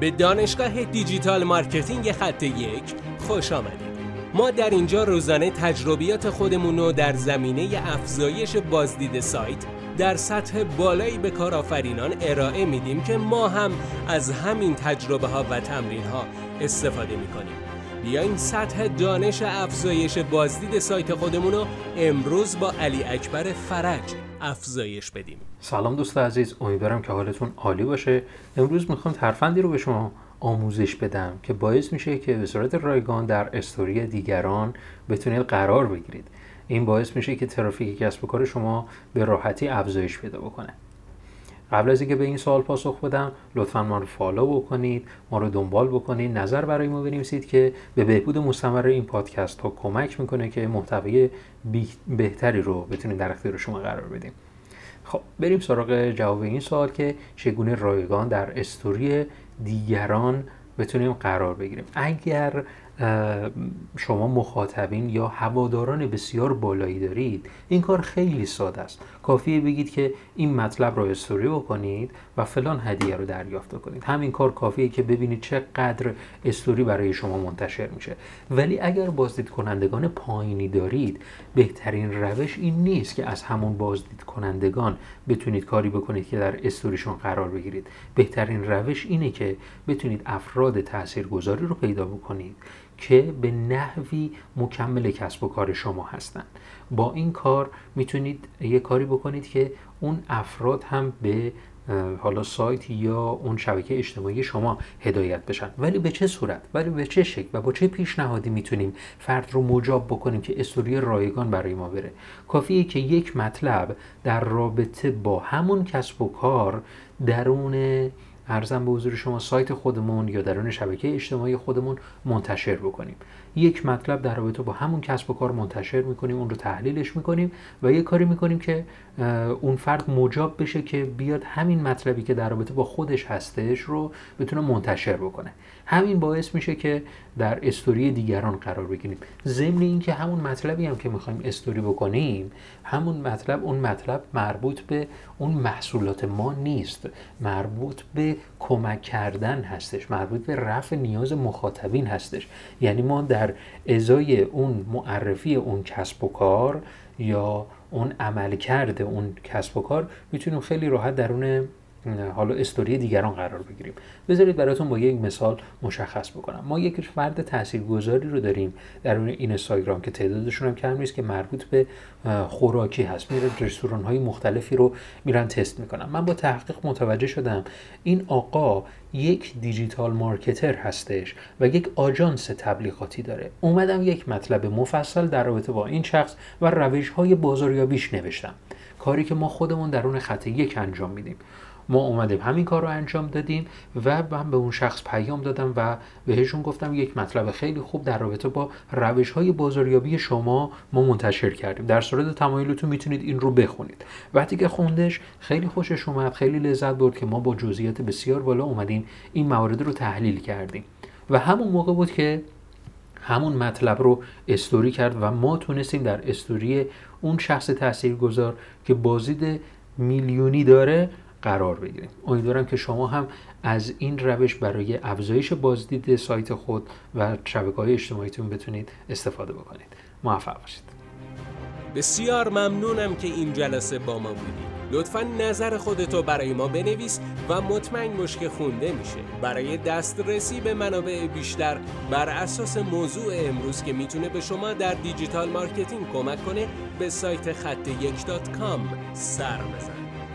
به دانشگاه digital marketing خط یک خوش آمدید. ما در اینجا روزانه تجربیات خودمون رو در زمینه افزایش بازدید سایت در سطح بالایی به کارآفرینان ارائه میدیم که ما هم از همین تجربه ها و تمرین ها استفاده می‌کنیم. بیاین سطح دانش افزایش بازدید سایت خودمون رو امروز با علی اکبر فرج افزایش بدیم. سلام دوست عزیز امیدوارم که حالتون عالی باشه. امروز می‌خوام ترفندی رو به شما آموزش بدم که باعث میشه که به صورت رایگان در استوری دیگران بتونید قرار بگیرید. این باعث میشه که ترافیک کسب و کار شما به راحتی افزایش پیدا بکنه. قبل از اینکه به این سوال پاسخ بدم لطفا ما رو فالو بکنید ما رو دنبال بکنید. نظر برای ما بنویسید که به بهبود مستمر این پادکست ها کمک می‌کنه که محتوای بهتری رو بتونید در اختیار شما قرار بدیم. خب بریم سراغ جواب این سوال که چگونه رایگان در استوری دیگران بتونیم قرار بگیریم. اگر شما مخاطبین یا هواداران بسیار بالایی دارید. این کار خیلی ساده است. کافیه بگید که این مطلب را استوری بکنید و فلان هدیه رو دریافت کنید همین کار کافیه که ببینید چقدر استوری برای شما منتشر میشه. ولی اگر بازدید کنندگان پایینی دارید بهترین روش این نیست که از همون بازدید کنندگان بتونید کاری بکنید که در استوریشون قرار بگیرید. بهترین روش اینه که بتونید افراد تاثیرگذاری رو پیدا بکنید. که به نحوی مکمل کسب و کار شما هستند. با این کار می‌تونید یه کاری بکنید که اون افراد هم به حالا سایت یا اون شبکه اجتماعی شما هدایت بشن. ولی به چه صورت؟ ولی به چه شکل؟ و با چه پیشنهادی می‌تونیم فرد رو مجاب بکنیم که استوری رایگان برای ما بره؟ کافیه که یک مطلب در رابطه با همون کسب و کار درون ارزم به حضور شما سایت خودمون یا درون شبکه اجتماعی خودمون منتشر بکنیم. یک مطلب در رابطه با همون کسب و کار منتشر می‌کنیم اون رو تحلیلش می‌کنیم و یه کاری می‌کنیم که اون فرد مجاب بشه که بیاد همین مطلبی که در رابطه با خودش هستش رو بتونه منتشر بکنه. همین باعث میشه که در استوری دیگران قرار بگیریم. ضمن اینکه همون مطلبی هم که می‌خوایم استوری بکنیم همون مطلب اون مطلب مربوط به اون محصولات ما نیست. مربوط به کمک کردن هستش مربوط به رفع نیاز مخاطبین هستش. یعنی ما در ازای اون معرفی اون کسب و کار یا اون عمل کرده اون کسب و کار می‌تونیم خیلی راحت درون حالا استوری دیگران قرار بگیریم. بذارید براتون با یک مثال مشخص بکنم. ما یک فرد تاثیرگذاری رو داریم در اون اینستاگرام که تعدادشون هم کم نیست که مربوط به خوراکی هست. میره رستوران های مختلفی رو میرن تست می‌کنن. من با تحقیق متوجه شدم این آقا یک دیجیتال مارکتر هستش و یک آژانس تبلیغاتی داره. اومدم یک مطلب مفصل در رابطه با این شخص و روش های بازاریابیش نوشتم. کاری که ما خودمون درون خط یک انجام میدیم. ما اومدیم همین کار رو انجام دادیم و من به اون شخص پیام دادم و بهشون گفتم یک مطلب خیلی خوب در رابطه با روش های بازاریابی شما ما منتشر کردیم. در صورت تمایلتون می‌تونید این رو بخونید. وقتی که خوندش خیلی خوشش اومد خیلی لذت برد که ما با جزئیات بسیار بالا اومدیم این موارد رو تحلیل کردیم. و همون موقع بود که همون مطلب رو استوری کرد و ما تونستیم در استوری اون شخص تاثیرگذار که بازدید میلیونی داره قرار بگیریم. امیدوارم که شما هم از این روش برای افزایش بازدید سایت خود و شبکه های اجتماعیتون بتونید استفاده بکنید. موفق باشید. بسیار ممنونم که این جلسه با ما بودید. لطفا نظر خودتو برای ما بنویس و مطمئن باش که خونده میشه. برای دسترسی به منابع بیشتر بر اساس موضوع امروز که می‌تونه به شما در digital marketing کمک کنه به سایت خط یک سر بزن